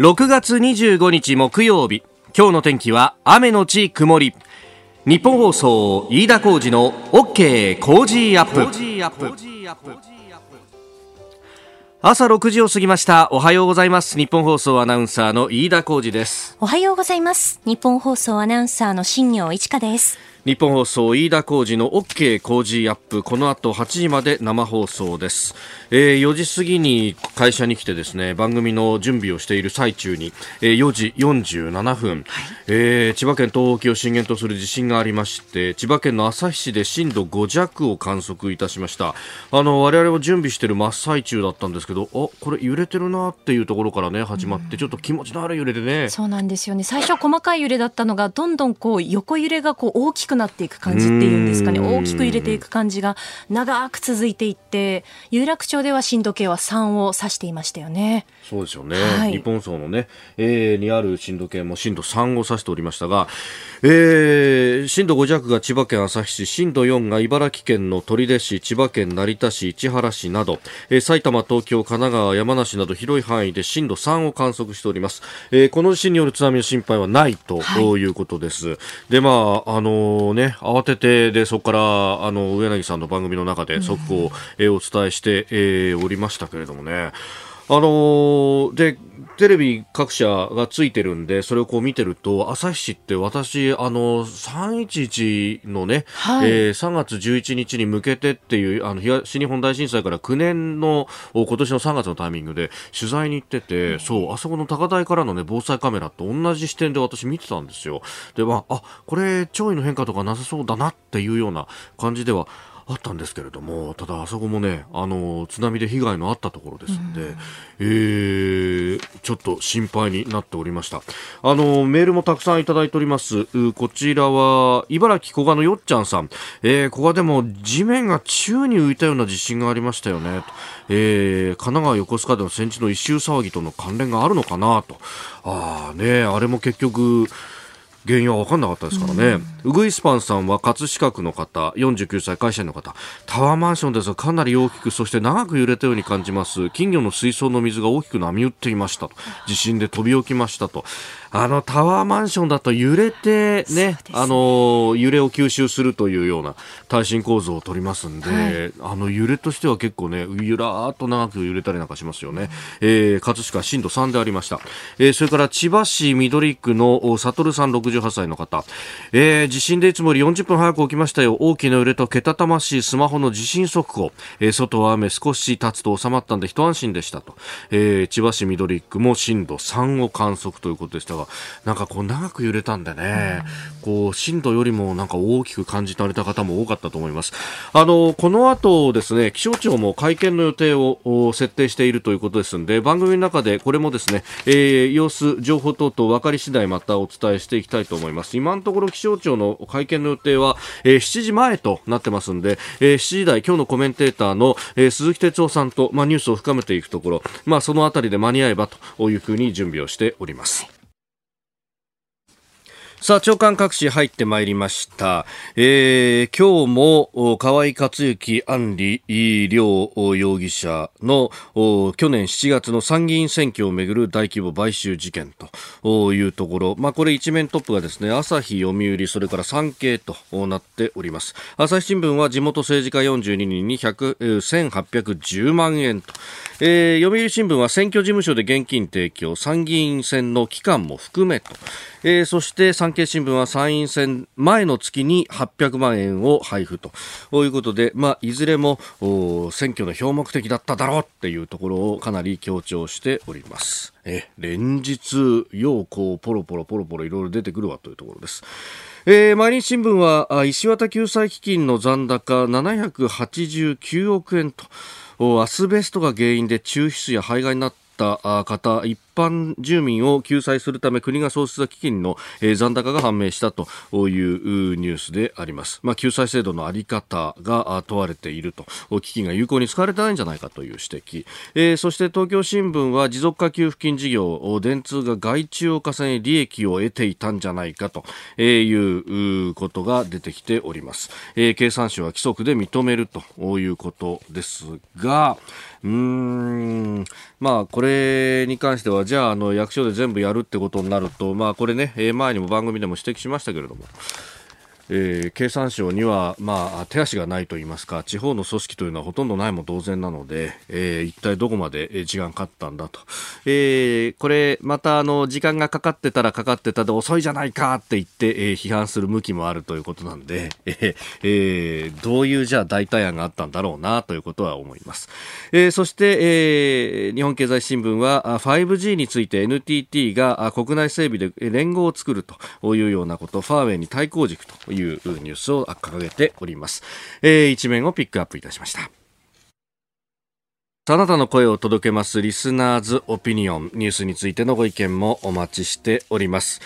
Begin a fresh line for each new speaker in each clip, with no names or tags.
6月25日木曜日。今日の天気は雨のち曇り。日本放送飯田浩二の OK 工事アップ。朝6時を過ぎました。おはようございます。日本放送アナウンサーの飯田浩二です。
おはようございます。日本放送アナウンサーの新業一華です。
日本放送飯田浩二の OK 工事アップこの後8時まで生放送です、えー、4時過ぎに会社に来てですね番組の準備をしている最中に、えー、4時47分、はい、えー、千葉県東沖を震源とする地震がありまして千葉県の旭市で震度5弱を観測いたしました。あの我々も準備している真っ最中だったんですけどあこれ揺れてるなっていうところからね始まって、ちょっと気持ちのある揺れでね。
そうなんですよね。最初細かい揺れだったのがどんどんこう横揺れがこう大きくなっていく感じっていうんですかね。大きく揺れていく感じが長く続いていって有楽町では震度計は3を指していましたよね
そうですよね、はい、日本層のね、えー、にある震度計も震度3を指しておりましたが、えー、震度5弱が千葉県旭市震度4が茨城県の取手市千葉県成田市市原市など、えー、埼玉東京神奈川山梨など広い範囲で震度3を観測しております、えー、この地震による津波の心配はないとい。うことです、はい、でまああのね慌ててでそこからあの上柳さんの番組の中で速報を、えー、お伝えして、えー、おりましたけれどもねあのー、で、テレビ各社がついてるんで、それをこう見てると、朝日市って私、あの、311のね、はい、えー、3月11日に向けてっていう、あの、東日本大震災から9年の、今年の3月のタイミングで取材に行ってて、うん、そう、あそこの高台からのね、防災カメラと同じ視点で私見てたんですよ。で、まあ、あ、これ、潮位の変化とかなさそうだなっていうような感じでは、あったんですけれども、ただあそこもね、あの、津波で被害のあったところですんで、うん、えー、ちょっと心配になっておりました。あの、メールもたくさんいただいております。こちらは、茨城古賀のよっちゃんさん。えー、古賀でも地面が宙に浮いたような地震がありましたよね。えー、神奈川横須賀での戦地の一周騒ぎとの関連があるのかなと。ああね、あれも結局、原因は分かんなかったですからね、うぐいすぱんさんは葛飾区の方49歳会社員の方。タワーマンションですがかなり大きくそして長く揺れたように感じます。金魚の水槽の水が大きく波打っていましたと。地震で飛び起きましたとあのタワーマンションだと揺れてね、ね。あの揺れを吸収するというような耐震構造を取りますんで、はい、あの揺れとしては結構ねゆらーっと長く揺れたりなんかしますよね、うん、えー、葛飾震度3でありました、えー、それから千葉市緑区の悟さん68歳の方、えー、地震でいつもより40分早く起きましたよ。大きな揺れとけたたましいスマホの地震速報、えー、外は雨少し経つと収まったんで一安心でしたと、えー、千葉市緑区も震度3を観測ということでしたがなんかこう長く揺れたんでね、こう震度よりもなんか大きく感じられた方も多かったと思います。あの、この後ですね、気象庁も会見の予定を設定しているということですので、番組の中でこれもですね、えー、様子、情報等々分かり次第またお伝えしていきたいと思います。今のところ気象庁の会見の予定は、えー、7時前となってますんで、えー、7時台、今日のコメンテーターの、えー、鈴木哲夫さんと、まあ、ニュースを深めていくところ、まあ、そのあたりで間に合えばというふうに準備をしております。さあ、長官各紙入ってまいりました。えー、今日も、河合克行、安里両容疑者の去年7月の参議院選挙をめぐる大規模買収事件というところ。まあ、これ一面トップがですね、朝日、読売、それから産経となっております。朝日新聞は地元政治家42人に100、1810万円と。えー、読売新聞は選挙事務所で現金提供、参議院選の期間も含めと。えー、そして産産経新聞は参院選前の月に800万円を配布ということで、まあ、いずれも選挙の標目的だっただろうっていうところをかなり強調しております。え連日、ようこうポロポロポロポロいろいろ出てくるわというところです。えー、毎日新聞は石渡救済基金の残高789億円とアスベストが原因で抽出や肺がんになった方一般住民を救済するため国が創設した基金の、え、残高が判明したというニュースであります。まあ、救済制度のあり方が問われていると、基金が有効に使われてないんじゃないかという指摘。えー、そして東京新聞は持続化給付金事業、電通が外注を重ね利益を得ていたんじゃないかということが出てきております。えー、経産省は規則で認めるということですが、うーん、まあ、これに関しては、じゃあ、あの、役所で全部やるってことになると、まあ、これね、前にも番組でも指摘しましたけれども、えー、経産省には、まあ、手足がないといいますか地方の組織というのはほとんどないも同然なので、えー、一体どこまで時間かかったんだと、えー、これまたあの時間がかかってたらかかってたで遅いじゃないかって言って、えー、批判する向きもあるということなんで、ええー、どういうじゃあ代替案があったんだろうなということは思います、えー、そして、えー、日本経済新聞は 5G について NTT が国内整備で連合を作るというようなことファーウェイに対抗軸といういうニュースを掲げております、えー、一面をピックアップいたしました。あなたの声を届けますリスナーズオピニオン。ニュースについてのご意見もお待ちしております。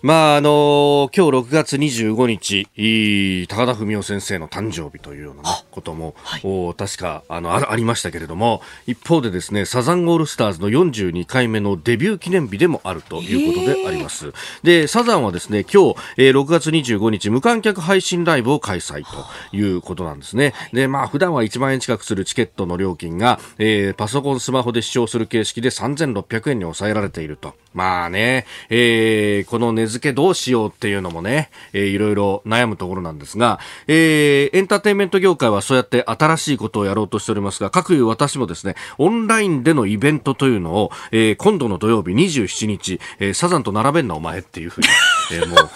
まあ、あの今日6月25日、高田文夫先生の誕生日というような、ね、ことも、はい、確かあのありましたけれども、一方でですね、サザンオールスターズの42回目のデビュー記念日でもあるということであります。で、サザンはですね、今日、えー、6月25日、無観客配信ライブを開催ということなんですね。で、まあ、普段は1万円近くするチケットの料金が、えー、パソコン、スマホで視聴する形式で3600円に抑えられていると。まあね、えー、この値付けどうしようっていうのもね、えー、いろいろ悩むところなんですが、えー、エンターテインメント業界はそうやって新しいことをやろうとしておりますが、各有私もですね、オンラインでのイベントというのを、えー、今度の土曜日27日、えー、サザンと並べんなお前っていうふうに、えー、もう、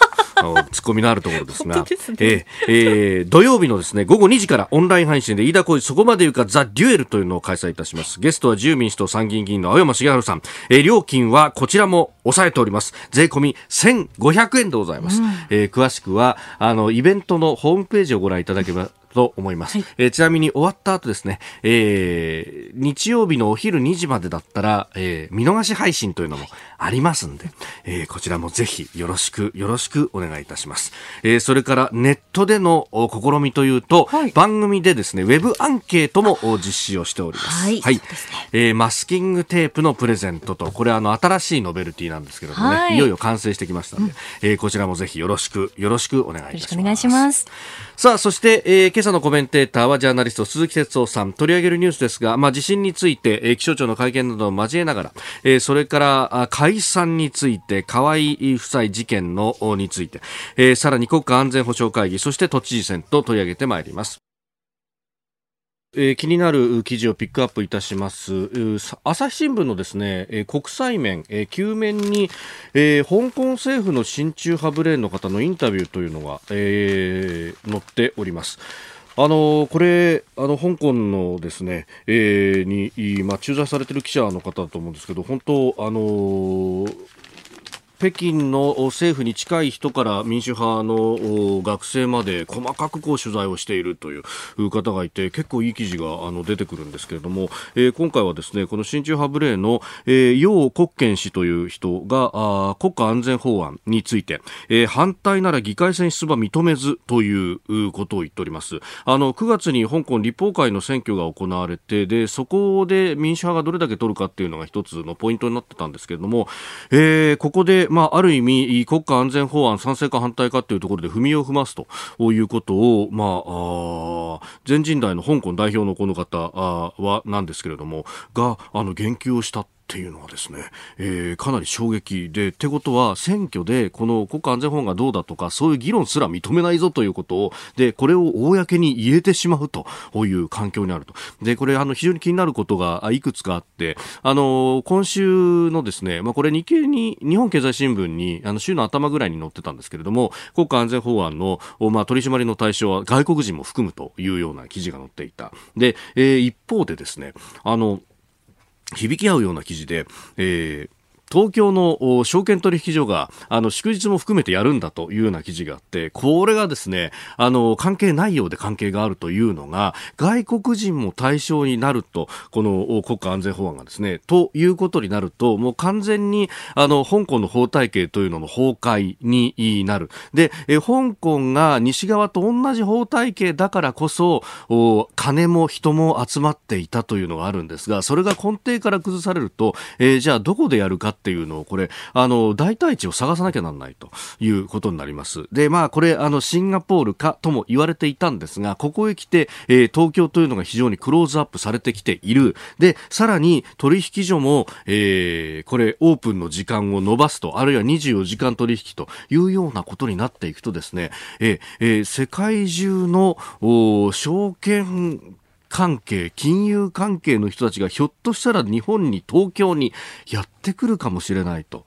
ツッコミのあるところですが、ね、ええー、土曜日のですね、午後2時からオンライン配信で飯田浩司そこまで言うかザ・デュエルというのを開催いたします。ゲストは自由民主党参議院議員の青山茂春さん。えー、料金はこちらも抑えております。税込み1500円でございます。うん、えー、詳しくは、あの、イベントのホームページをご覧いただけばと思います、はい、えー、ちなみに終わった後ですね、えー、日曜日のお昼2時までだったら、えー、見逃し配信というのもありますんで、えー、こちらもぜひよろしくよろしくお願いいたします、えー、それからネットでの試みというと、はい、番組でですねウェブアンケートも実施をしております。はい、はい、えー、マスキングテープのプレゼントとこれあの新しいノベルティなんですけれどもね、はい、いよいよ完成してきましたので、うん、えー、こちらもぜひよろしくよろしくお願いいたします。よろしくお願いします。さあそして、えー、今朝のコメンテーターはジャーナリスト鈴木哲夫さん取り上げるニュースですが、まあ、地震について、えー、気象庁の会見などを交えながら、えー、それから解散について河合夫妻事件のについて、えー、さらに国家安全保障会議そして都知事選と取り上げてまいりますえー、気になる記事をピックアップいたします。朝日新聞のですね、えー、国際面、えー、9面に、えー、香港政府の親中派ブレーンの方のインタビューというのが、えー、載っております。あのこれあの香港のですね、えー、に、まあ、駐在されてる記者の方だと思うんですけど本当あの北京の政府に近い人から民主派の学生まで細かくこう取材をしているという方がいて結構いい記事があの出てくるんですけれども、えー、今回はですねこの親中派ブレーの、えー、楊国権氏という人があ国家安全法案について、えー、反対なら議会選出馬認めずということを言っております。あの9月に香港立法会の選挙が行われてでそこで民主派がどれだけ取るかっていうのが一つのポイントになってたんですけれども、えー、ここでまあ、ある意味、国家安全法案賛成か反対かというところで踏みを踏ますということを、まあ、あ全人代の香港代表のこの方はなんですけれども、が、あの、言及をした。っていうのはですね、えー、かなり衝撃で、ってことは選挙でこの国家安全法がどうだとか、そういう議論すら認めないぞということを、で、これを公に言えてしまうという環境にあると。で、これあの非常に気になることがいくつかあって、あの、今週のですね、まあこれ日経に、日本経済新聞に、あの週の頭ぐらいに載ってたんですけれども、国家安全法案の、まあ取り締まりの対象は外国人も含むというような記事が載っていた。で、えー、一方でですね、あの、響き合うような記事で、えー東京の証券取引所があの祝日も含めてやるんだというような記事があってこれがですねあの関係ないようで関係があるというのが外国人も対象になるとこの国家安全法案がですねということになるともう完全にあの香港の法体系というのの崩壊になる。でえ香港が西側と同じ法体系だからこそ金も人も集まっていたというのがあるんですがそれが根底から崩されると、えー、じゃあどこでやるかっていうのを、これ、あの、代替地を探さなきゃなんないということになります。で、まあ、これ、あの、シンガポールかとも言われていたんですが、ここへ来て、えー、東京というのが非常にクローズアップされてきている。で、さらに取引所も、えー、これ、オープンの時間を延ばすと、あるいは24時間取引というようなことになっていくとですね、えー、えー、世界中の証券関係、金融関係の人たちがひょっとしたら日本に、東京にやってくるかもしれないと。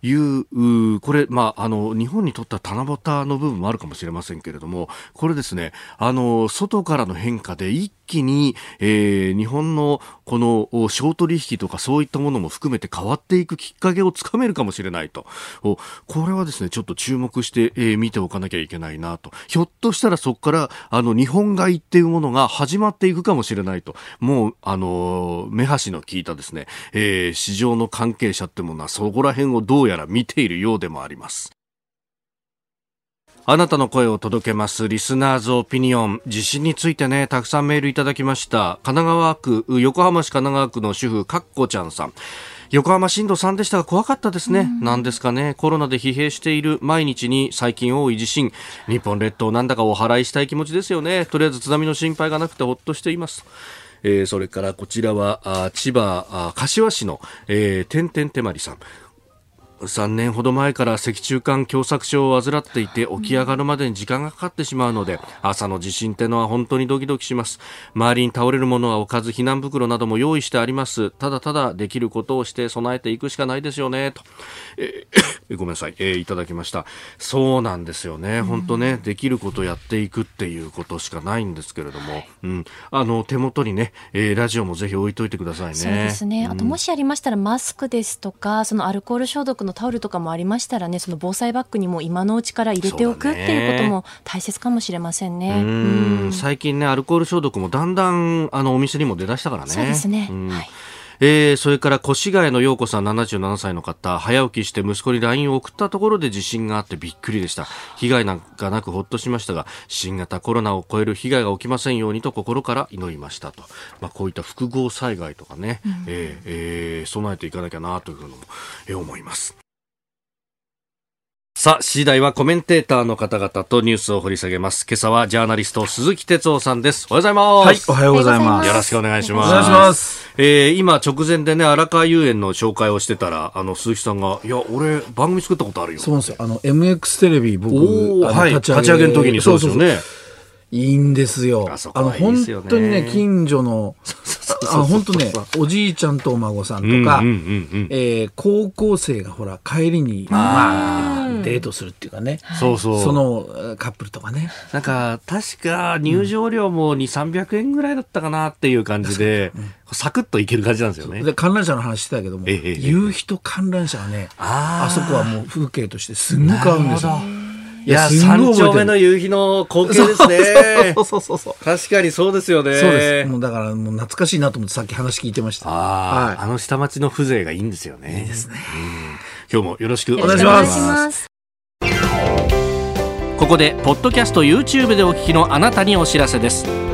いう、これ、まあ、あの、日本にとっては七夕の部分もあるかもしれませんけれども、これですね、あの、外からの変化で一気に、えー、日本のこの小取引とかそういったものも含めて変わっていくきっかけをつかめるかもしれないと。これはですね、ちょっと注目して、えー、見ておかなきゃいけないなと。ひょっとしたらそこから、あの、日本買いっていうものが始まっていくかもしれないと。もう、あの、目端の効いたですね、えー、市場の関係者ってものはそこら辺をどうやら見ているようでもあります。あなたの声を届けます。リスナーズオピニオン。地震についてね、たくさんメールいただきました。神奈川区、横浜市神奈川区の主婦、かっこちゃんさん。横浜震度3でしたが怖かったですね。何ですかね。コロナで疲弊している毎日に最近多い地震。日本列島なんだかお払いしたい気持ちですよね。とりあえず津波の心配がなくてほっとしています。えー、それからこちらはあ千葉あ柏市の、えー、てんてんてまりさん。3年ほど前から脊柱管狭窄症を患っていて起き上がるまでに時間がかかってしまうので朝の地震ってのは本当にドキドキします。周りに倒れるものは置かず避難袋なども用意してあります。ただただできることをして備えていくしかないですよね。と、えー、ごめんなさい、えー、いただきました。そうなんですよね。本当ねできることをやっていくっていうことしかないんですけれども、うん、あの手元にね、えー、ラジオもぜひ置いといてくださいね。
そうですね、あともしありましたらマスクですとかそのアルコール消毒のタオルとかもありましたらねその防災バッグにも今のうちから入れておくっていうことも大切かもしれませんね。
うん最近ねアルコール消毒もだんだんあのお店にも出だしたからね。
そうですね。はい
えー、それから越谷の陽子さん77歳の方早起きして息子に LINE を送ったところで地震があってびっくりでした。被害なんかなくほっとしましたが新型コロナを超える被害が起きませんようにと心から祈りましたと、まあ、こういった複合災害とかね、うん、えー、えー、備えていかなきゃなというふうにも、えー、思いますさあ、次第はコメンテーターの方々とニュースを掘り下げます。今朝はジャーナリスト鈴木哲夫さんです。おはようございます。
はい、おはようございます。
よろしくお願いします。
お願いします。
えー、今直前でね、荒川遊園の紹介をしてたら、あの、鈴木さんが、いや、俺、番組作ったことあるよ。
そうなんですよ。あの、MX テレビ、僕、
はい、立ち上げの時にそうですよね。そうそうそう
いいんですよ。あの、本当にね、近所の、あ本当ね、おじいちゃんとお孫さんとか、え高校生がほら、帰りに、まあ、デートするっていうかね。
そうそう。
そのカップルとかね。
なんか、確か入場料も2、300円ぐらいだったかなっていう感じで、サクッといける感じなんですよね。
で、観覧車の話してたけども、夕日と観覧車はね、あそこはもう風景としてすんごく合うんですよ。
いや、三丁目の夕日の光景ですね。
そうそうそうそう。
確かにそうですよね。
そうです。もうだからもう懐かしいなと思ってさっき話聞いてました。
あ、はい、あの下町の風情がいいんですよね。
いいですね。
今日もよろしく
お願いします。
ここでポッドキャスト YouTube でお聞きのあなたにお知らせです。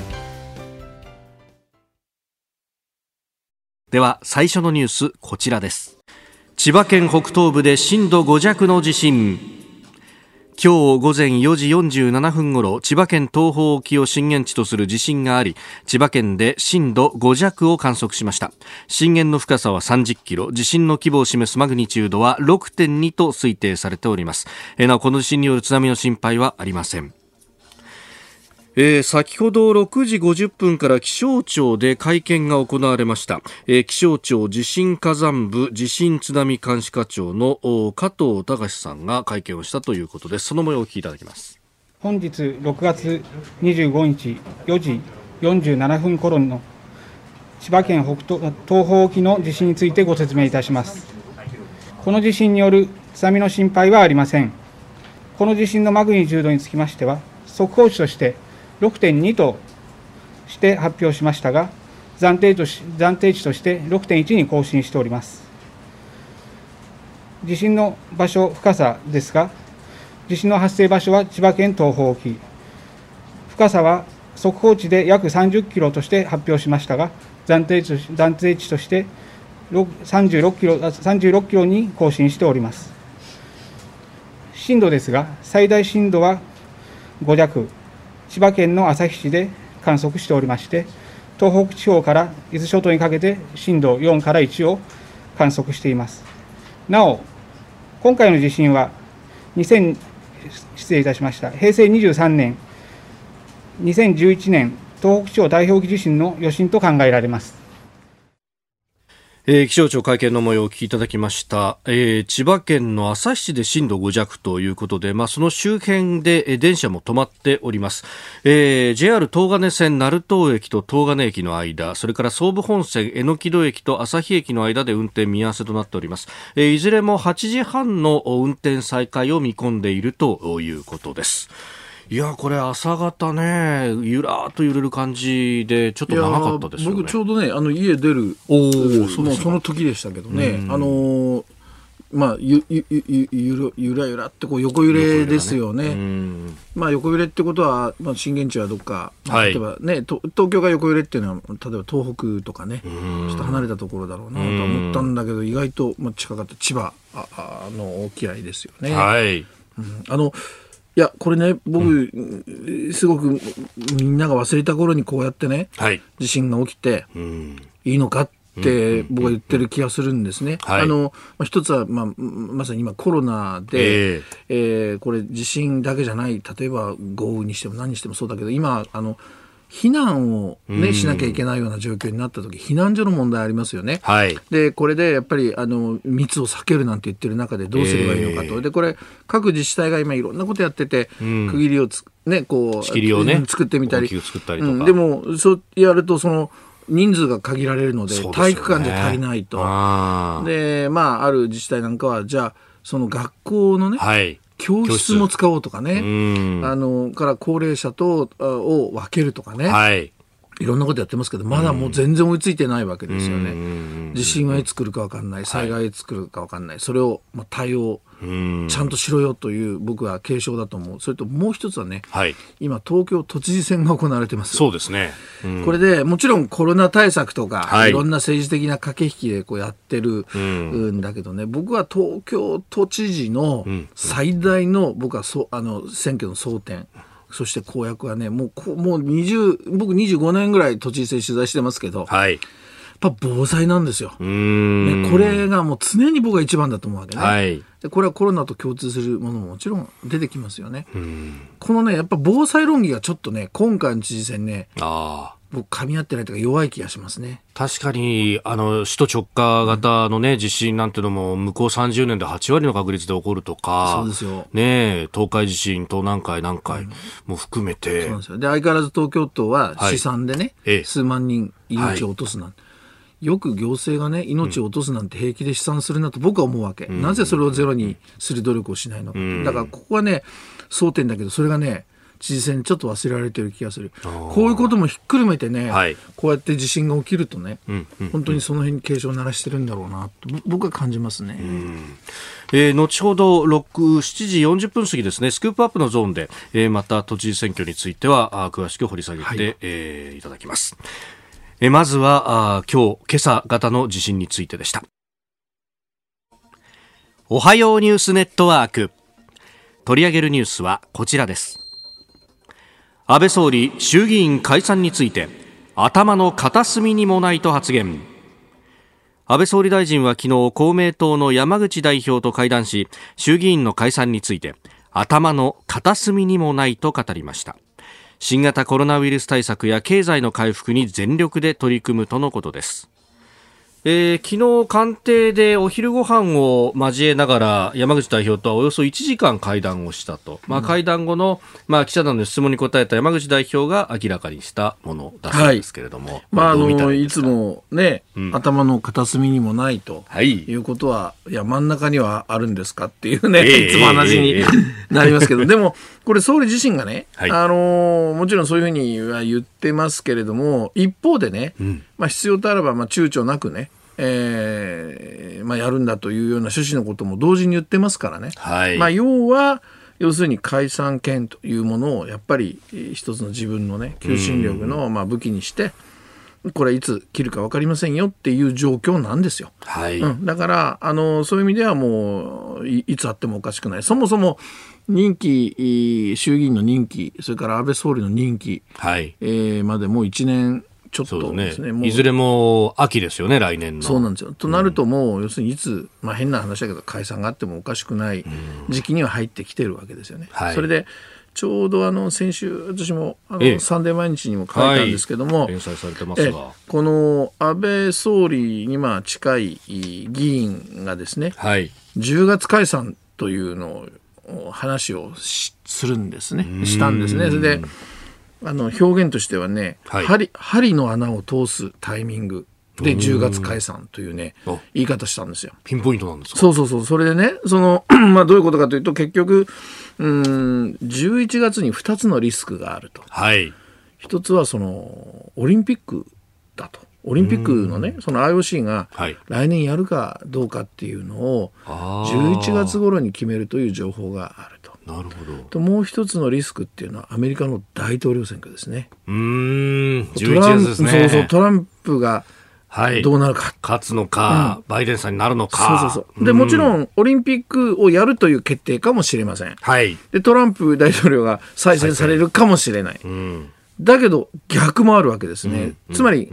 では最初のニュースこちらです。千葉県北東部で震度5弱の地震。今日午前4時47分ごろ千葉県東方沖を震源地とする地震があり千葉県で震度5弱を観測しました。震源の深さは30キロ地震の規模を示すマグニチュードは6.2と推定されております。なおこの地震による津波の心配はありません。えー、先ほど6時50分から気象庁で会見が行われました、えー、気象庁地震火山部地震津波監視課長の加藤隆さんが会見をしたということです。その模様をお聞きいただきます。
本日6月25日4時47分頃の千葉県北東東方沖の地震についてご説明いたします。この地震による津波の心配はありません。この地震のマグニチュードにつきましては、速報値として6.2として発表しましたが、暫定とし暫定値として6.1に更新しております。地震の場所、深さですが、地震の発生場所は千葉県東方沖、深さは速報値で約30キロとして発表しましたが、暫定値暫定値として36キロ ,36 キロに更新しております。震度ですが、最大震度は5弱、千葉県の旭市で観測しておりまして、東北地方から伊豆諸島にかけて震度4から1を観測しています。なお、今回の地震は2000失礼いたしました。平成23年、2011年、東北地方代表地震の余震と考えられます。
えー、気象庁会見の模様をお聞きいただきました、えー、千葉県の旭市で震度5弱ということで、まあ、その周辺で、電車も止まっております、えー、JR 東金線鳴門駅と東金駅の間それから総武本線榎戸駅と旭駅の間で運転見合わせとなっております、えー、いずれも8時半の運転再開を見込んでいるということです。いやこれ朝方ねゆらっと揺れる感じでちょっと長かったですよね。
僕ちょうどねあの家出るおそのその時でしたけどね、あのまあ、ゆゆゆゆらゆらゆらってこう横揺れですよね。ねまあ、横揺れってことは、まあ、震源地はどっか、はい、例えばね東京が横揺れっていうのは例えば東北とかねちょっと離れたところだろうなと思ったんだけど意外と、まあ、近かった千葉ああの沖合ですよね。
はい、
うん、あのいや、これね、僕、うん、すごくみんなが忘れた頃にこうやってね、はい、地震が起きて、いいのかって僕は言ってる気がするんですね。あの、まあ、一つは、まあ、まさに今コロナで、えー、えー、これ地震だけじゃない、例えば豪雨にしても何にしてもそうだけど、今、あの、避難をね、しなきゃいけないような状況になった時、避難所の問題ありますよね。
はい、
で、これでやっぱり、あの、密を避けるなんて言ってる中でどうすればいいのかと。えー、で、これ、各自治体が今いろんなことやってて、うん、区切りをつ、ね、こう、
仕切りをね、
作ってみたり。
作ったりとか、う
ん、でも、そうやると、その、人数が限られるので、体育館じゃ足りないと。で、まあ、ある自治体なんかは、じゃあ、その学校のね、はい、教室も使おうとかね、あの、から高齢者と、を分けるとかね。はい。いろんなことやってますけど、まだもう全然追いついてないわけですよね。地震はいつ来るか分かんない、災害いつ来るか分かんない、それをまあ対応、ちゃんとしろよという僕は警鐘だと思う。それともう一つはね、はい、今東京都知事選が行われてます。
そうですね。
これでもちろんコロナ対策とか、はい、いろんな政治的な駆け引きでこうやってるんだけどね、僕は東京都知事の最大の僕はそあの選挙の争点。そして公約はね、もう、もう20、僕25年ぐらい都知事選取材してますけど、はい。やっぱ防災なんですよ。ね、これがもう常に僕が一番だと思うわけね。はい、でこれはコロナと共通するものももちろん出てきますよね。このね、やっぱ防災論議がちょっとね、今回の知事選ね、あ僕噛み合ってないというか弱い気がしますね。
確かに、あの、首都直下型のね、地震なんていうのも、向こう30年で8割の確率で起こるとか、
そうですよ。
ね東海地震、東南海、南海も含めて、
うん、そうなんですよ。で、相変わらず東京都は試算でね、はい、数万人命を落とすなんて。はいよく行政がね、命を落とすなんて平気で試算するなと僕は思うわけ。うん、なぜそれをゼロにする努力をしないのか。うん、だからここはね、争点だけど、それがね、知事選ちょっと忘れられてる気がするこういうこともひっくるめてね、はい、こうやって地震が起きるとね、うんうん、本当にその辺に警鐘を鳴らしてるんだろうなと僕は感じますね。
えー、後ほど6、7時40分過ぎですね、スクープアップのゾーンで、えー、また都知事選挙についてはあ詳しく掘り下げて、はい、えー、いただきます。えー、まずはあ今日、今朝型の地震についてでした。おはようニュースネットワーク。取り上げるニュースはこちらです。安倍総理衆議院解散について頭の片隅にもないと発言。安倍総理大臣は昨日公明党の山口代表と会談し衆議院の解散について頭の片隅にもないと語りました。新型コロナウイルス対策や経済の回復に全力で取り組むとのことです。えー、昨日官邸でお昼ご飯を交えながら山口代表とはおよそ1時間会談をしたと、まあ、会談後の、まあ、記者団の質問に答えた山口代表が明らかにしたものだそうですけれども、はい、
まあ、あのいつもね、うん、頭の片隅にもないと、はい、いうことは、いや真ん中にはあるんですか？っていうね、えー、いつも話になりますけど、でもこれ総理自身がね、はい、あのもちろんそういうふうには言ってますけれども一方でね、うん、まあ、必要とあればまあ躊躇なくねえーまあ、やるんだというような趣旨のことも同時に言ってますからね、はい、まあ、要は要するに解散権というものをやっぱり一つの自分のね求心力のまあ武器にして、これいつ切るか分かりませんよっていう状況なんですよ。はい。うん、だからあのそういう意味ではもういつあってもおかしくない。そもそも任期衆議院の任期それから安倍総理の任期、はい。えー、までもう1年ちょっとですね、
ね。いずれも秋ですよね、来年の。
そうなんですよ。となると、もう、要するにいつ、まあ、変な話だけど、解散があってもおかしくない時期には入ってきてるわけですよね。はい、それでちょうどあの先週、私もあの、サンデー毎日にも書いたんですけども、
連載されてますが。
この安倍総理にまあ近い議員がですね、はい、10月解散というのを話をするんですね、したんですね。それであの表現としてはね、はい、針針の穴を通すタイミングで10月解散というね言い方したんですよ。
ピンポイントなんですか？
そうそうそうそれでねその まあどういうことかというと結局うん11月に2つのリスクがあると。はい。一つはそのオリンピックだと。オリンピックのね、その IOC が来年やるかどうかっていうのを11月頃に決めるという情報があると。
なるほど。
ともう一つのリスクっていうのはアメリカの大統領選挙ですね。
うん、11月ですね。
そうそう、トランプがどうなるか。
勝つのか、うん、バイデンさんになるのか。
そうそうそう。で、もちろん、オリンピックをやるという決定かもしれません。
はい。
で、トランプ大統領が再選されるかもしれない。うんだけど逆もあるわけですね、うん、つまり、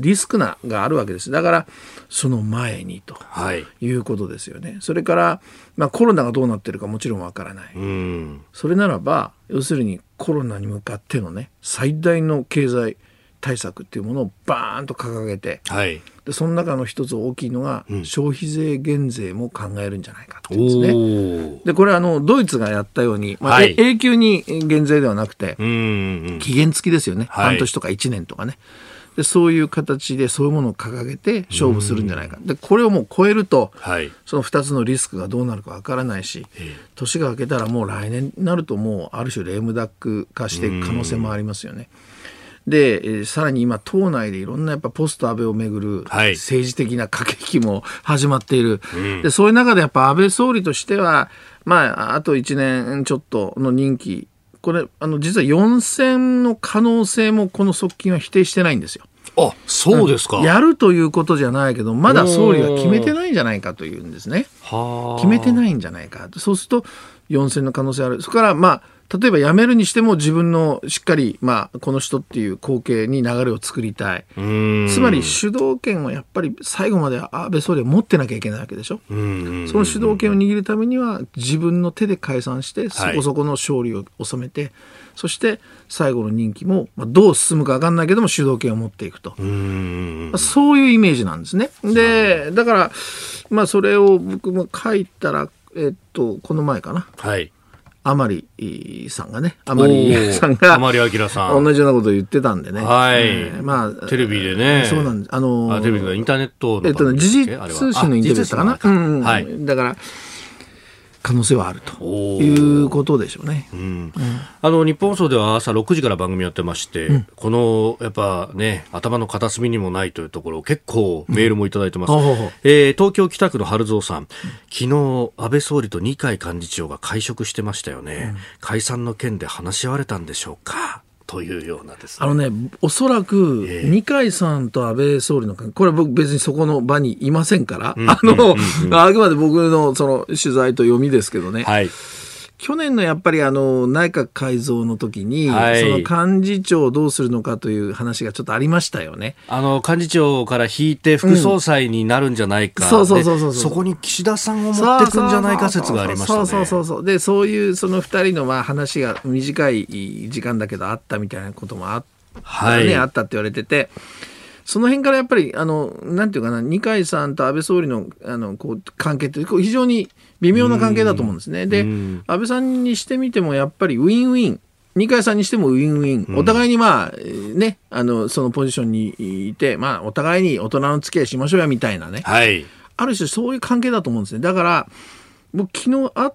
リスクながあるわけです。だからその前にとい。うことですよね、はい、それから、まあ、コロナがどうなってるかもちろんわからない、うん、それならば要するにコロナに向かってのね最大の経済対策っていうものをバーンと掲げて、はい、でその中の一つ大きいのが、消費税減税も考えるんじゃないかとですね。でこれあのドイツがやったように、まあ、はい、永久に減税ではなくて、期限付きですよね、半年とか1年とかね。でそういう形でそういうものを掲げて勝負するんじゃないか、でこれをもう超えると、はい、その2つのリスクがどうなるかわからないし、年が明けたらもう来年になるともうある種レームダック化していく可能性もありますよね。で、えー、さらに今、党内でいろんなやっぱポスト安倍をめぐる政治的な駆け引きも始まっている、はい、でそういう中でやっぱ安倍総理としては、まあ、あと1年ちょっとの任期、これ、あの実は4選の可能性もこの側近は否定してないんですよ。
あそうですか、
やるということじゃないけど、まだ総理は決めてないんじゃないかというんですね。決めてないんじゃないか。そうすると、4選の可能性ある。それから、まあ、例えば辞めるにしても自分のしっかり、まあ、この人っていう後継に流れを作りたい。つまり主導権をやっぱり最後まで安倍総理は持ってなきゃいけないわけでしょ？その主導権を握るためには自分の手で解散してそこそこの勝利を収めて、はい、そして最後の任期も、まあ、どう進むか分かんないけども主導権を持っていくと。うそういうイメージなんですね。で、だから、まあ、それを僕も書いたら、えっと、この前かな。はい。甘利さんがね、甘利 さんが、
甘利明さん。
同じようなことを言ってたんでね。
はい。えー、まあ、テレビでね。
そうなんです。あの
ー、テレビのインターネットの。
えっとね、時事通信のインタビューだったかな。うん、はい。だから、可能性はあるということでしょうね、うん、
あの日本放送では朝6時から番組やってまして、うん、このやっぱね頭の片隅にもないというところ結構メールもいただいてます、うん、えー、東京北区の春蔵さん昨日安倍総理と二階幹事長が会食してましたよね、解散の件で話し合われたんでしょうか？というようなです、
ね、あのね、おそらく、二階さんと安倍総理の関係、これは僕別にそこの場にいませんから、あの、あくまで僕のその取材と読みですけどね。はい。去年のやっぱりあの内閣改造の時に、はい、その幹事長をどうするのかという話がちょっとありましたよね。
あの幹事長から引いて副総裁になるんじゃないか、うん、そうそうそうそう。そこに岸田さんを持ってくんじゃないか説がありましたね。
そうそうそう。でそういうその二人のまあ話が短い時間だけどあったみたいなこともあった、ね、はい、あったって言われてて。その辺からやっぱり、あの、なんていうかな、二階さんと安倍総理の、あの、こう、関係って、こう非常に微妙な関係だと思うんですね。で、安倍さんにしてみても、やっぱりウィンウィン。二階さんにしてもウィンウィン。お互いにまあ、ね、あの、そのポジションにいて、まあ、お互いに大人の付き合いしましょうや、みたいなね。
はい。
ある種そういう関係だと思うんですね。だから、僕昨日会っ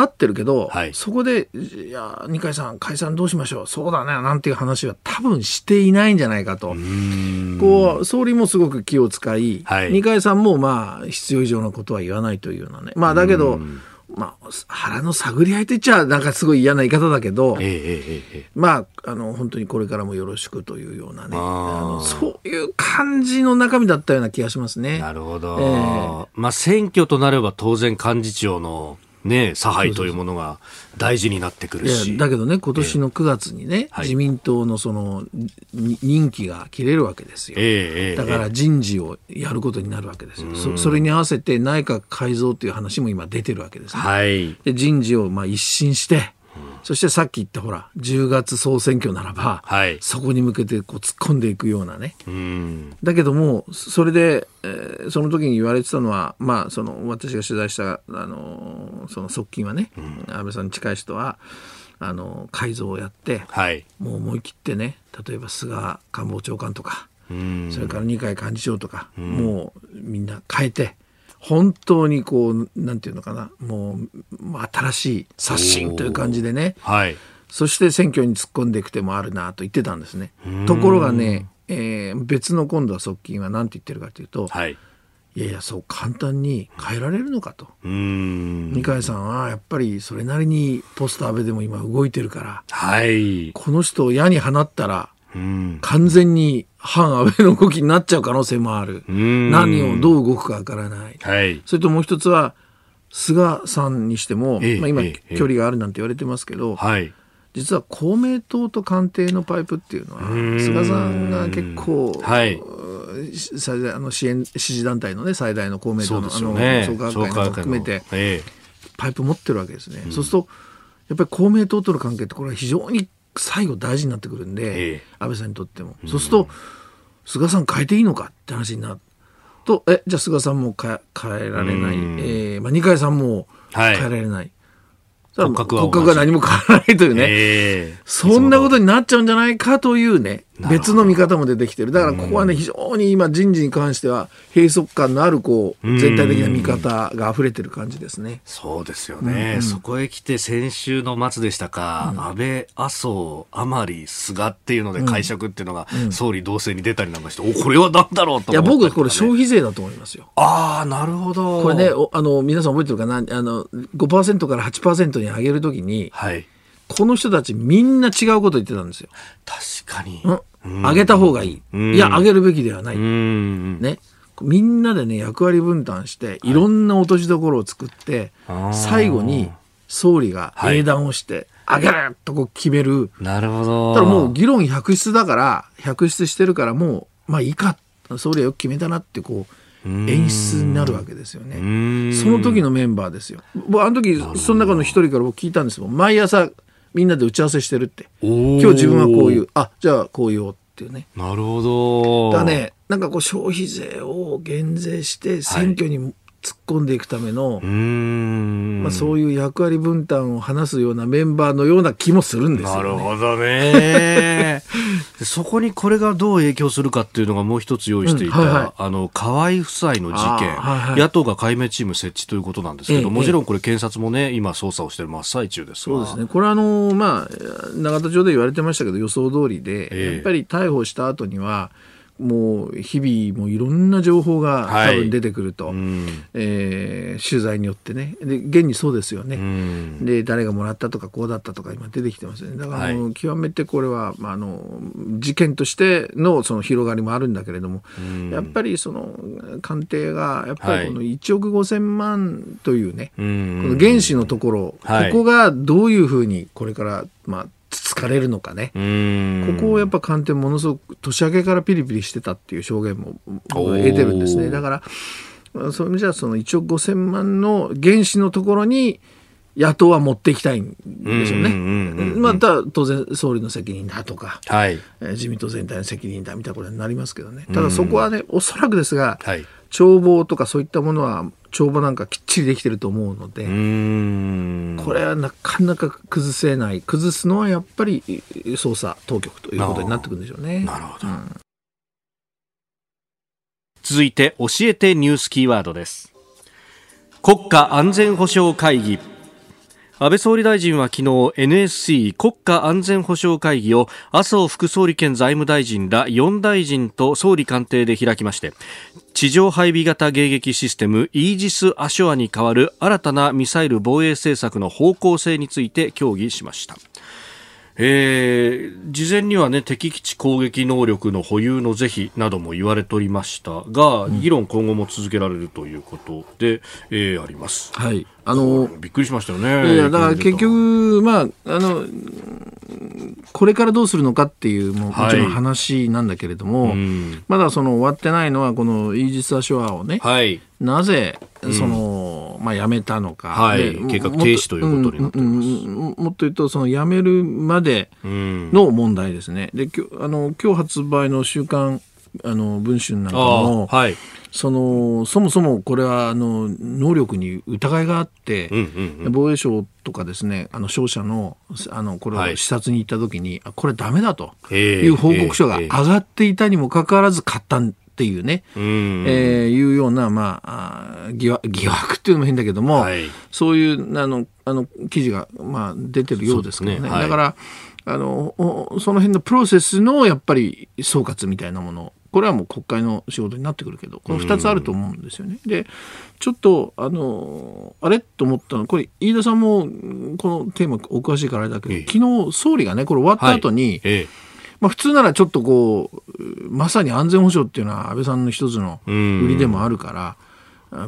合ってるけど、はい、そこで、いや、二階さん、解散どうしましょう、そうだね、なんていう話は多分していないんじゃないかと。こう、総理もすごく気を使い、はい、二階さんもまあ、必要以上のことは言わないというようなね。まあ、だけど、まあ、腹の探り合いと言っちゃ、なんかすごい嫌な言い方だけど、ええまあ、あの、本当にこれからもよろしくというようなね、あのそういう感じの中身だったような気がしますね。
なるほど。えー、まあ、選挙となれば当然幹事長のね、差配というものが大事になってくるし。
だけどね、今年の9月にね、えー、自民党のその任期が切れるわけですよ、えー、だから人事をやることになるわけですよ、そそれに合わせて内閣改造という話も今出てるわけですね。はい、で人事をまあ一新して、そしてさっき言ったほら10月総選挙ならば、はい、そこに向けてこう突っ込んでいくようなね、だけどもそれで、えー、その時に言われてたのは、まあ、その私が取材したあのその側近はね、うん、安倍さんに近い人はあの改造をやって、はい、もう思い切ってね例えば菅官房長官とか、それから二階幹事長とか、もうみんな変えて。本当にこうなんていうのかなもう新しい刷新という感じでね、はい、そして選挙に突っ込んでいく手もあるなと言ってたんですね。ところがね、えー、別の今度は側近は何て言ってるかというと、はい、いやいやそう簡単に変えられるのかと。二階さんはやっぱりそれなりにポスト安倍でも今動いてるから、はい、この人を矢に放ったら完全に反安倍の動きになっちゃう可能性もある。何をどう動くかわからない。はい、それともう一つは、菅さんにしても、えまあ、今、距離があるなんて言われてますけど、はい、実は公明党と官邸のパイプっていうのは、菅さんが結構、はい、最大あの支援支持団体の、ね、最大の公明党の,、あの創価学会も含めて、パイプ持ってるわけですね。そうするとやっぱり公明党との関係ってこれは非常に最後大事になってくるんで、ええ、安倍さんにとっても、そうすると菅さん変えていいのかって話になるとえじゃあ菅さんも変え変えられない、えーまあ、二階さんも変えられない、はい骨格は骨格何も変わらないというね、えー、そんなことになっちゃうんじゃないかというね、別の見方も出てきてる。だからここはね、非常に今人事に関しては閉塞感のあるこう、全体的な見方が溢れてる感じですね。
そうですよね。うん、そこへ来て先週の末でしたか、うん、安倍、麻生、甘利、菅っていうので解釈っていうのが、総理同棲に出たりなんかして、お、これは何だろうと、ね、いや、
僕これ消費税だと思いますよ。
ああ、なるほど。
これね、あの、皆さん覚えてるかな？あの、5%から8%に上げるときに、はい。この人たちみんな違うこと言ってたんですよ。
確かに。
うん上げた方がいい。いや、上げるべきではない。ね。みんなでね、役割分担して、いろんな落としどころを作って、最後に総理が英断をして、上げるとこう決める。
なるほど。
ただもう議論百出だから、百出してるからもう、まあいいか。総理はよく決めたなって、こう、演出になるわけですよね。その時のメンバーですよ。僕、あの時、その中の一人から僕聞いたんですもん。毎朝、みんなで打ち合わせしてるって。今日自分はこういう、あ、じゃあこう言おうっていうね。
なるほど。
だね、なんかこう消費税を減税して選挙に突っ込んでいくための、はい、まあ、そういう役割分担を話すようなメンバーのような気もするんですよ、
ね、なるほどね。そこにこれがどう影響するかっていうのがもう一つ用意していた、うんはいはい、あの河合夫妻の事件、はいはい、野党が解明チーム設置ということなんですけど、ええ、もちろんこれ検察もね今捜査をしている真っ最中です
そうですね。これはあのまあ永田町で言われてましたけど予想通りで、え、やっぱり逮捕した後にはもう日々もいろんな情報が多分出てくると、はい、えー、取材によってね。で現にそうですよね、で誰がもらったとかこうだったとか今出てきてますよね。だから、はい、極めてこれは、まあ、あの事件としてのその広がりもあるんだけれども、やっぱりその官邸がやっぱりこの1億5000万というね、この原資のところ、ここがどういうふうにこれからまあつつかれるのかね。ここをやっぱ官邸ものすごく年明けからピリピリしてたっていう証言も得てるんですね。だからそういう意味じゃその1億5000万の原資のところに野党は持っていきたいんでしょうね。また当然総理の責任だとか、はい、えー、自民党全体の責任だみたいなことになりますけどね。ただそこはね、おそらくですが、はい、帳簿とかそういったものは帳簿なんかきっちりできてると思うのでこれはなかなか崩せない。崩すのはやっぱり捜査当局ということになってくるんでしょうね。
なるほど、うん、続いて教えてニュースキーワードです。国家安全保障会議安倍総理大臣は昨日 NSC 国家安全保障会議を麻生副総理兼財務大臣ら4大臣と総理官邸で開きまして地上配備型迎撃システムイージス・アショアに代わる新たなミサイル防衛政策の方向性について協議しました。えー、事前には、ね、敵基地攻撃能力の保有の是非なども言われておりましたが、議論今後も続けられるということで、えー、あります。
はい、あの
びっくりしましたよね。
いやだから結局、まあ、あのこれからどうするのかっていうももちろん話なんだけれども、はい、まだその終わってないのはこのイージス・アショアをね、はい、なぜその、うん、まあ、やめたのか、
はい、計画停止ということになっています、うん
うん、もっと言うとそのやめるまでの問題ですね。できあの今日発売の週刊あの文春なんかも、はい、そのそもそもこれはあの能力に疑いがあって、うんうんうん、防衛省とかですねあの商社のあのこれを視察に行った時に、はい、これだめだという報告書が上がっていたにもかかわらず買ったっていうね、うえー、いうような、まあ、疑惑疑惑っていうのも変だけども、はい、そういうあのあの記事が、まあ、出てるようですからね。ね。はい、だからあのその辺のプロセスのやっぱり総括みたいなものこれはもう国会の仕事になってくるけどこの2つあると思うんですよね。でちょっとあのあれ？と思ったの？これ飯田さんもこのテーマお詳しいからあれだけど、ええ、昨日総理がねこれ終わった後に、はい。え、まあ、普通ならちょっとこうまさに安全保障っていうのは安倍さんの一つの売りでもあるから。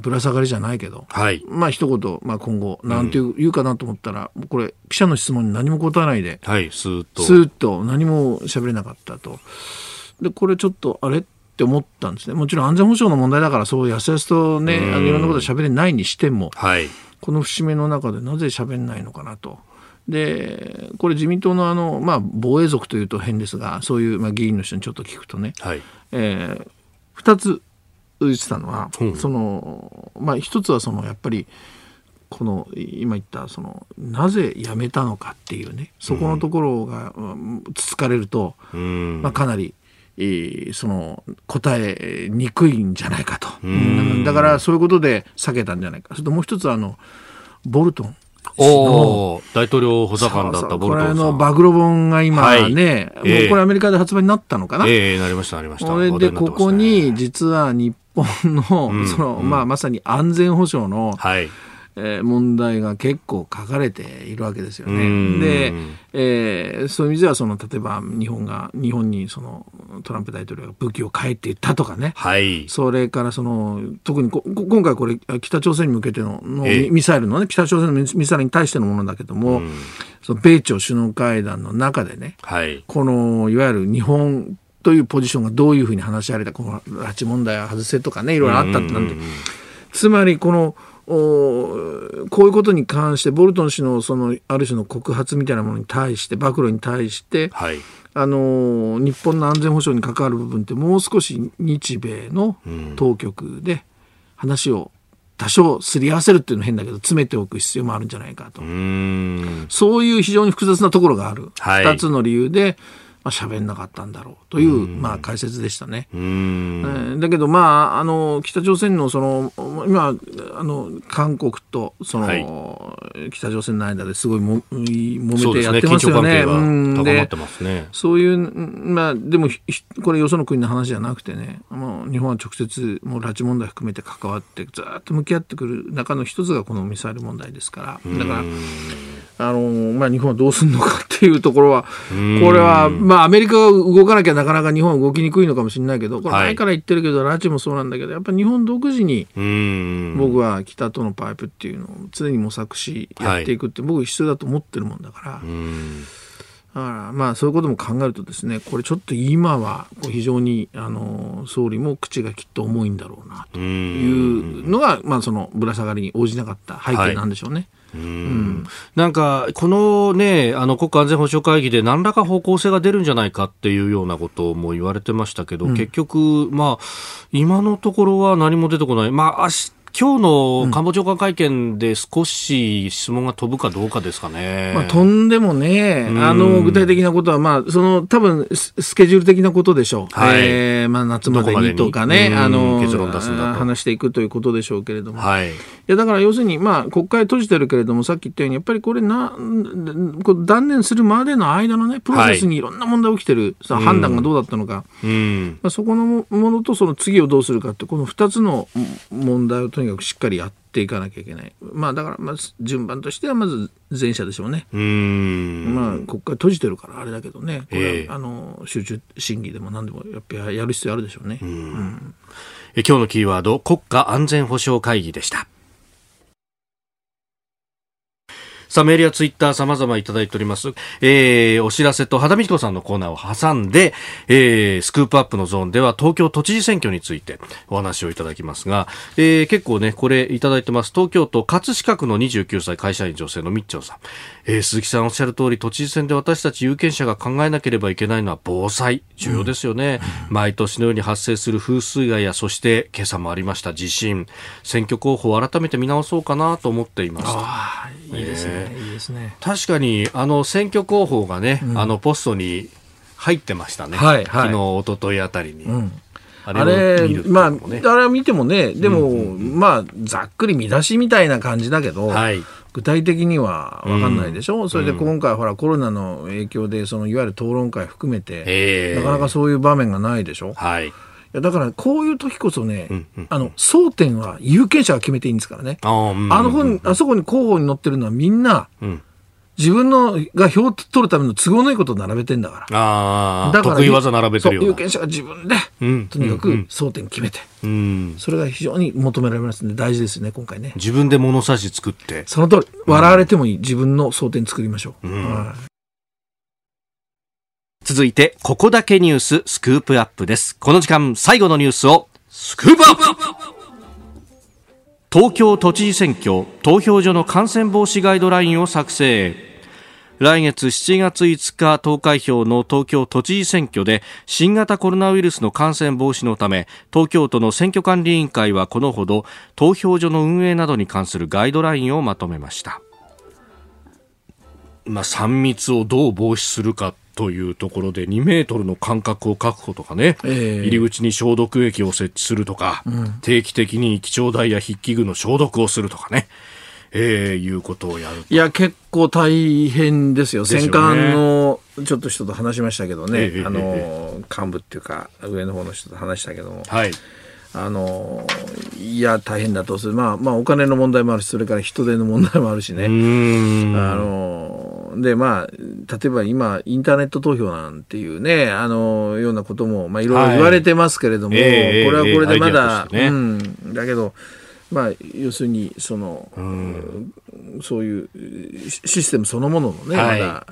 ぶら下がりじゃないけど、はい、まあ一言、まあ、今後なんて言うかなと思ったら、これ記者の質問に何も答えないで、
はい、スーッと。
スーッと何も喋れなかったと。でこれちょっとあれって思ったんですね。もちろん安全保障の問題だからそうやすやすとねあのいろんなこと喋れないにしても、はい、この節目の中でなぜ喋んないのかなと。でこれ自民党のあの、まあ、防衛族というと変ですがそういう、まあ、議員の人にちょっと聞くとね、はい。えー、2つ言ってたのは、うん、そのまあ、一つはそのやっぱりこの今言ったそのなぜ辞めたのかっていうね。そこのところがつつかれると、うん、まあ、かなりその答えにくいんじゃないかと、だからそういうことで避けたんじゃないか。それともう一つあのボルトン。
お大統領補佐官だったボルトンさん。これの
暴露本が今ね、はい、もうこれアメリカで発売になったのかな、
ええー、なりましたなりました。
それでここに実は日本の、その、まあまさに安全保障の、はいえー、問題が結構書かれているわけですよね。で、えー、そういう意味ではその例えば日本が日本にそのトランプ大統領が武器を帰っていったとかね、はい、それからその特にこ今回これ北朝鮮に向けてののミサイルのね北朝鮮のミサイルに対してのものだけども、その米朝首脳会談の中でね、はい、このいわゆる日本というポジションがどういうふうに話し合われたこの拉致問題は外せとかねいろいろあったってなんでつまりこのおこういうことに関してボルトン氏のそのある種の告発みたいなものに対して暴露に対して、はい、あの日本の安全保障に関わる部分ってもう少し日米の当局で話を多少すり合わせるっていうのは変だけど詰めておく必要もあるんじゃないかと。そういう非常に複雑なところがある、はい、2つの理由でまあ、喋んなかったんだろうという、まあ、解説でしたね。えー、だけど、まあ、あの北朝鮮のその今あの韓国とその、はい、北朝鮮の間ですごいも揉めてやってますよね。
ね。
そういう、まあ、でもこれよその国の話じゃなくてねもう日本は直接もう拉致問題含めて関わってずっと向き合ってくる中の一つがこのミサイル問題ですから。だからあの、まあ、日本はどうするのかっていうところはこれは、まあまあ、アメリカが動かなきゃなかなか日本は動きにくいのかもしれないけど、これ前から言ってるけど、拉致もそうなんだけど、やっぱり日本独自に、僕は北とのパイプっていうのを常に模索し、やっていくって、僕必要だと思ってるもんだから。だからまあそういうことも考えるとですねこれちょっと今は非常にあの総理も口がきっと重いんだろうなというのがまあそのぶら下がりに応じなかった背景なんでしょうね。はい
うん、なんか、このね、あの国家安全保障会議で何らか方向性が出るんじゃないかっていうようなことも言われてましたけど、うん、結局、まあ、今のところは何も出てこない。まあ、明日今日の官房長官会見で少し質問が飛ぶかどうかですかね。
まあ、飛んでもね、あの、具体的なことは、まあ、その、多分スケジュール的なことでしょう。はい。えー、まあ、夏までにとかね、あの、結論出すんだ話していくということでしょうけれども。はい。いや、だから要するに、まあ、国会閉じてるけれども、さっき言ったように、やっぱりこれな、こ断念するまでの間のね、プロセスにいろんな問題起きてる、はい、判断がどうだったのか。うん。まあ、そこのものと、その次をどうするかって、この二つの問題をとにかくしっかりやっていかなきゃいけない。まあだからまず順番としてはまず前者でしょうね。うんまあ国会閉じてるからあれだけどね。これは、えー、あの集中審議でも何でもやっぱりやる必要あるでしょうね。うん、
え今日のキーワード国家安全保障会議でした。さあ、メールやツイッター様々いただいております。えー、お知らせと秦みひこさんのコーナーを挟んで、えー、スクープアップのゾーンでは東京都知事選挙についてお話をいただきますが、えー、結構ね、これいただいてます。東京都葛飾区の29歳会社員女性のみっちょんさん。えー、鈴木さんおっしゃる通り、都知事選で私たち有権者が考えなければいけないのは防災。重要ですよね。うん、毎年のように発生する風水害や、そして今朝もありました地震。選挙候補を改めて見直そうかなと思っています。
いいですね、いいですね
確かにあの選挙広報がね、うん、あのポストに入ってましたね、はいはい、昨日一昨日あたりに。うん
あれ、ね、まあ、あれは見てもね、でも、うんうんまあ、ざっくり見出しみたいな感じだけど、はい、具体的には分かんないでしょ、うん、それで今回、ほら、コロナの影響で、そのいわゆる討論会含めて、なかなかそういう場面がないでしょ？はい。やだからこういう時こそね、うんうん、あの争点は有権者が決めていいんですからね。あ,、の本あそこに候補に載ってるのはみんな、うん、自分のが票を取るための都合のいいことを並べてんだから。あ
あ、だから得意技並べてる
よ有権者が自分で、うん、とにかく争点決めて、うん、それが非常に求められますので大事ですね今回ね。
自分で物差し作って。
その通り笑われてもいい、自分の争点作りましょう。うんはい
続いて、ここだけニューススクープアップです。この時間、最後のニュースを、スクープアップ東京都知事選挙、投票所の感染防止ガイドラインを作成。来月7月5日投開票の東京都知事選挙で新型コロナウイルスの感染防止のため東京都の選挙管理委員会はこのほど投票所の運営などに関するガイドラインをまとめました。まあ、3密をどう防止するかというところで2メートルの間隔を確保とかね、えー、入り口に消毒液を設置するとか、うん、定期的に気象台や筆記具の消毒をするとかね。えー、いうことをやる
いや結構大変ですよ、戦艦のちょっと人と話しましたけどね、えー、あの幹部っていうか、上の方の人と話したけども、はい、あのいや、大変だとする、まあ、まあ、お金の問題もあるし、それから人手の問題もあるしね。あので、まあ、例えば今、インターネット投票なんていうね、あのようなことも、まあ、いろいろ言われてますけれども、はい、これはこれでまだ、えーね、うん、だけど、まあ、要するにその、うん、そういうシステムそのもののね、はい、まだ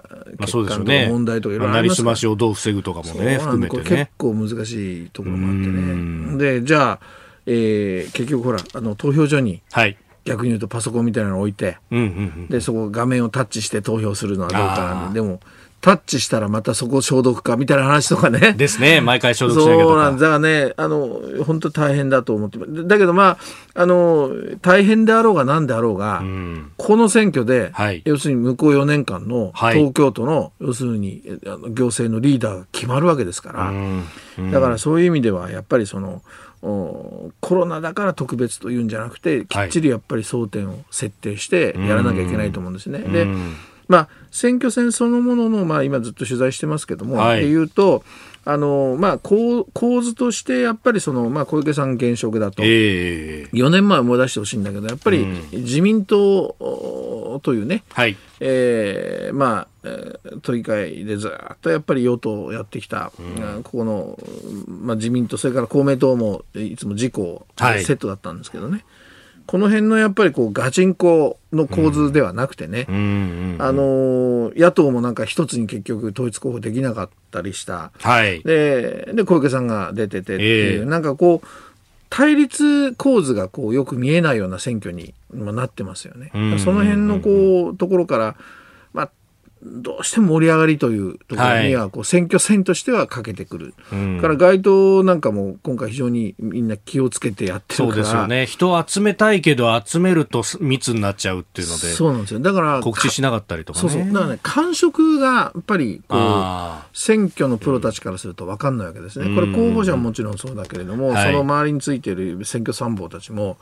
血管とか問題とかいろいろありますまりすましをどう防ぐとかもね、含めてね。
結構難しいところもあってね。で、じゃあ、えー、結局ほら、あの投票所に、はい逆に言うとパソコンみたいなのを置いて、うんうんうん、でそこ画面をタッチして投票するのはどうかなんででもタッチしたらまたそこ消毒かみたいな話とかね。
ですね。毎回消毒しなきゃ
そうなんだからね、あの、本当大変だと思って。だけどまあ、あの、大変であろうが何であろうが、うん、この選挙で、はい、要するに向こう4年間の東京都の、はい、要するにあの行政のリーダーが決まるわけですから、うん。うん、だからそういう意味ではやっぱりその、コロナだから特別というんじゃなくてきっちりやっぱり争点を設定してやらなきゃいけないと思うんですね。でまあ、選挙戦そのものの、まあ、今ずっと取材してますけども、はい、でいうと、あのまあ、構構図としてやっぱりその、まあ、小池さん現職だと、えー、4年前思い出してほしいんだけどやっぱり自民党というね、はい。えーまあ、都議会でずっとやっぱり与党をやってきた、うん、ここの、まあ、自民党それから公明党もいつも自公セットだったんですけどね、はいこの辺のやっぱりこうガチンコの構図ではなくてね、あの野党もなんか一つに結局統一候補できなかったりした、はい、でで小池さんが出ててっていう、えー、なんかこう対立構図がこうよく見えないような選挙になってますよね。その辺のこうところから、まあ、どうしても盛り上がりというところには、こう選挙戦としてはかけてくる、はい、から街頭なんかも今回非常にみんな気をつけてやってるから。
そうですよね。人を集めたいけど集めると密になっちゃうっていうので
そうなんですよ。だから
告知しなかったりとか、ね、
そうそう。だからね感触がやっぱりこう選挙のプロたちからすると分かんないわけですね。これ候補者はもちろんそうだけれども、その周りについている選挙参謀たちも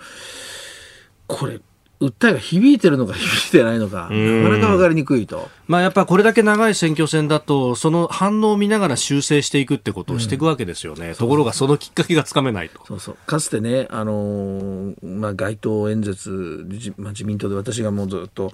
これ訴えが響いてるのか響いてないのか、なかなか分かりにくいと。
まあ、やっぱこれだけ長い選挙戦だと、その反応を見ながら修正していくってことをしていくわけですよね。うん、ところが、そのきっかけがつかめないと。
そうそう。かつてね、あのー、まあ、街頭演説、まあ、自民党で私がもうずっと、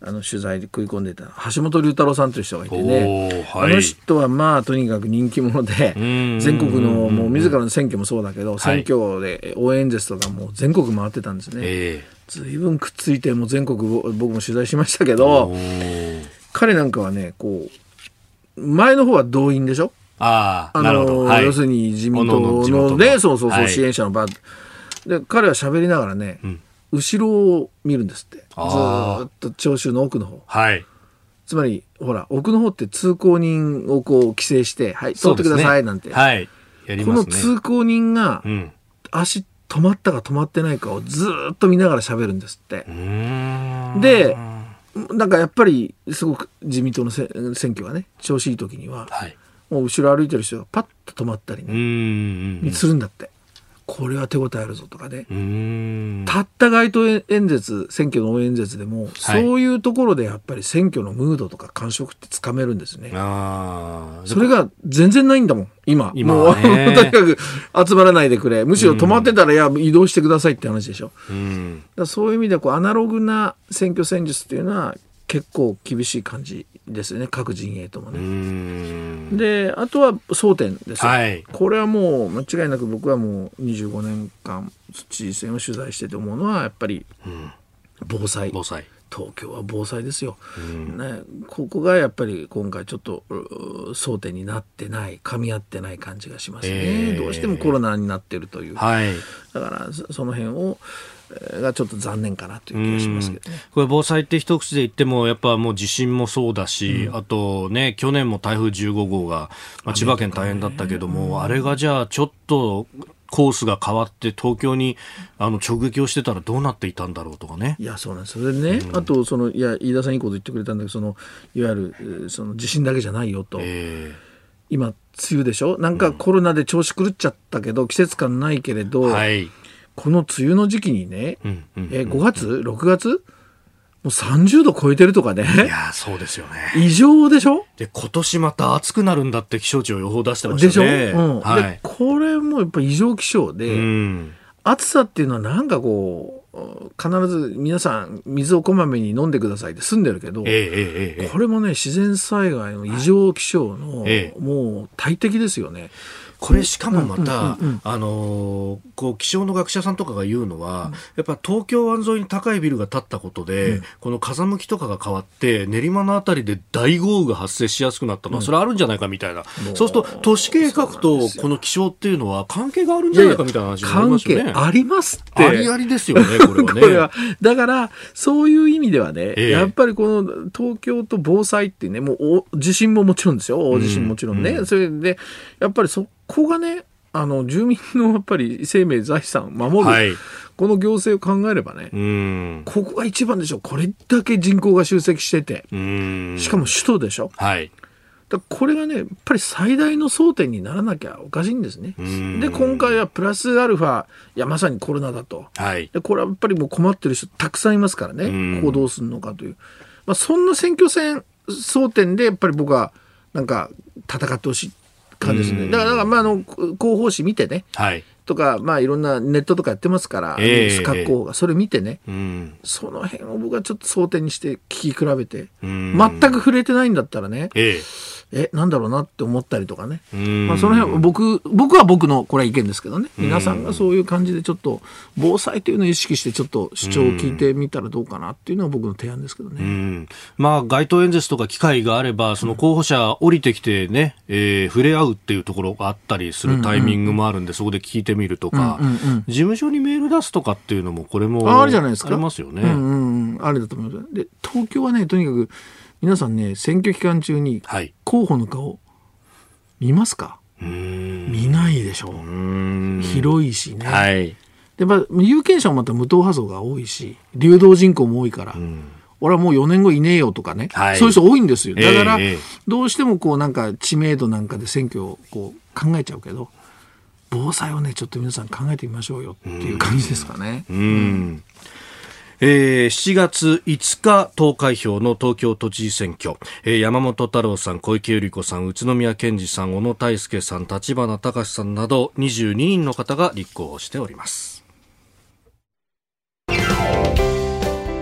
あの取材で食い込んでた橋本龍太郎さんという人がいてね、はい、あの人はまあとにかく人気者で全国のもう自らの選挙もそうだけど選挙で応援演説とかもう全国回ってたんですね、えーずいぶんくっついてもう全国僕も取材しましたけど彼なんかはねこう前の方は動員でしょ？
あ
あの、はい、要するに自民党のねそうそうそう、支援者の場。で彼は喋りながらね、うん、後ろを見るんですって。ずっと聴衆の奥の方。
はい。
つまりほら奥の方って通行人をこう規制してはい通ってくださいなんて、
ね、はい、
ね、この通行人が足止まったか止まってないかをずっと見ながら喋るんですって。でなんかやっぱりすごく自民党の選挙がね調子いい時には、はい、もう後ろ歩いてる人がパッと止まったりねするんだって。これは手応えあるぞとかね。たった街頭演説選挙の応援演説でも、はい、そういうところでやっぱり選挙のムードとか感触ってつかめるんですね。それが全然ないんだもん今。今、もう とにかく集まらないでくれ。むしろ止まってたら、いや移動してくださいって話でしょ。うそういう意味でこうアナログな選挙戦術っていうのは結構厳しい感じですよね。各陣営ともね。であとは争点ですよ、はい、これはもう間違いなく僕はもう25年間知事選を取材してて思うのはやっぱり防災。
防災。
東京は防災ですよ、ね、ここがやっぱり今回ちょっと争点になってない噛み合ってない感じがしますね、えー、どうしてもコロナになってるという、
はい、
だからその辺をがちょっと残念かなという気がしますけど。ね。
これ防災って一口で言ってもやっぱもう地震もそうだし、うん、あとね去年も台風15号が、まあ、千葉県大変だったけども、あれがじゃあちょっとコースが変わって東京にあの直撃をしてたらどうなっていたんだろうとかね。
いやそうなんです。それでね、うん、あとそのいや飯田さんいいこと言ってくれたんだけどそのいわゆるその地震だけじゃないよと。えー、今梅雨でしょ？なんかコロナで調子狂っちゃったけど、季節感ないけれど、はい、この梅雨の時期にね、うんうんうん、え5月6月？もう30度超えてるとかね。
いやそうですよね。
異常でしょ？
で、今年また暑くなるんだって気象庁予報出してましたね。
でしょ、うん。はい、で、これもやっぱ異常気象で、うん、暑さっていうのはなんかこう、必ず皆さん水をこまめに飲んでくださいって済んでるけど、えええ、これもね、自然災害の異常気象の、もう大敵ですよね。
これしかもまた、あのこう気象の学者さんとかが言うのは、やっぱ東京湾沿いに高いビルが建ったことで、この風向きとかが変わって練馬のあたりで大豪雨が発生しやすくなった。のは、それあるんじゃないかみたいな、そうすると都市計画とこの気象っていうのは関係があるんじゃないかみたいな話になりますよね。
関係ありますって。
ありありですよね、これはね。は。
だからそういう意味ではね、えー、やっぱりこの東京と防災ってねもう地震ももちろんですよ。大地震もちろんね、うん、それでやっぱりそこがねあの住民のやっぱり生命財産守る、はい、この行政を考えればねここが一番でしょ。これだけ人口が集積してて。しかも首都でしょ、はい、だこれがねやっぱり最大の争点にならなきゃおかしいんですね。で今回はプラスアルファいやまさにコロナだと、はい、でこれはやっぱりもう困ってる人たくさんいますからねここどうするのかという、まあ、そんな選挙戦争点でやっぱり僕はなんか戦ってほしい感じですね。だから、からまあ、あの、広報誌見てね。はい。とか、まあ、いろんなネットとかやってますから、えー、各候補が、それ見てね、うん、その辺を僕はちょっと争点にして聞き比べて、全く触れてないんだったらね、えー、えなんだろうなって思ったりとかね、まあ、その辺は僕僕は僕のこれは意見ですけどね。皆さんがそういう感じでちょっと防災というのを意識してちょっと主張を聞いてみたらどうかなっていうのは僕の提案ですけどね、
まあ、街頭演説とか機会があればその候補者降りてきてね、えー、触れ合うっていうところがあったりするタイミングもあるんで、そこで聞いてみるとか、事務所にメール出すとかっていうのもこれも
あるじゃないですか。
ありますよね。
うんうんうん、あれだと思います。で東京はねとにかく皆さんね選挙期間中に候補の顔見ますか、見ないでしょう。広いしね、はい、でまあ、有権者もまた無党派層が多いし流動人口も多いから、俺はもう4年後いねえよとかね、はい、そういう人多いんですよ。だから、どうしてもこうなんか知名度なんかで選挙をこう考えちゃうけど防災をねちょっと皆さん考えてみましょうよっていう感じですかね。うん
えー、7月5日投開票の東京都知事選挙、えー、山本太郎さん、小池百合子さん、宇都宮健児さん、小野泰輔さん、立花隆さんなど22人の方が立候補しております。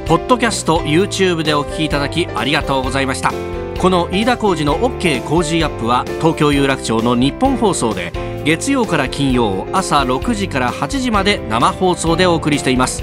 ポッドキャスト YouTube でお聞きいただきありがとうございました。この飯田浩司の OK Cozy up は東京有楽町のニッポン放送で月曜から金曜朝6時から8時まで生放送でお送りしています。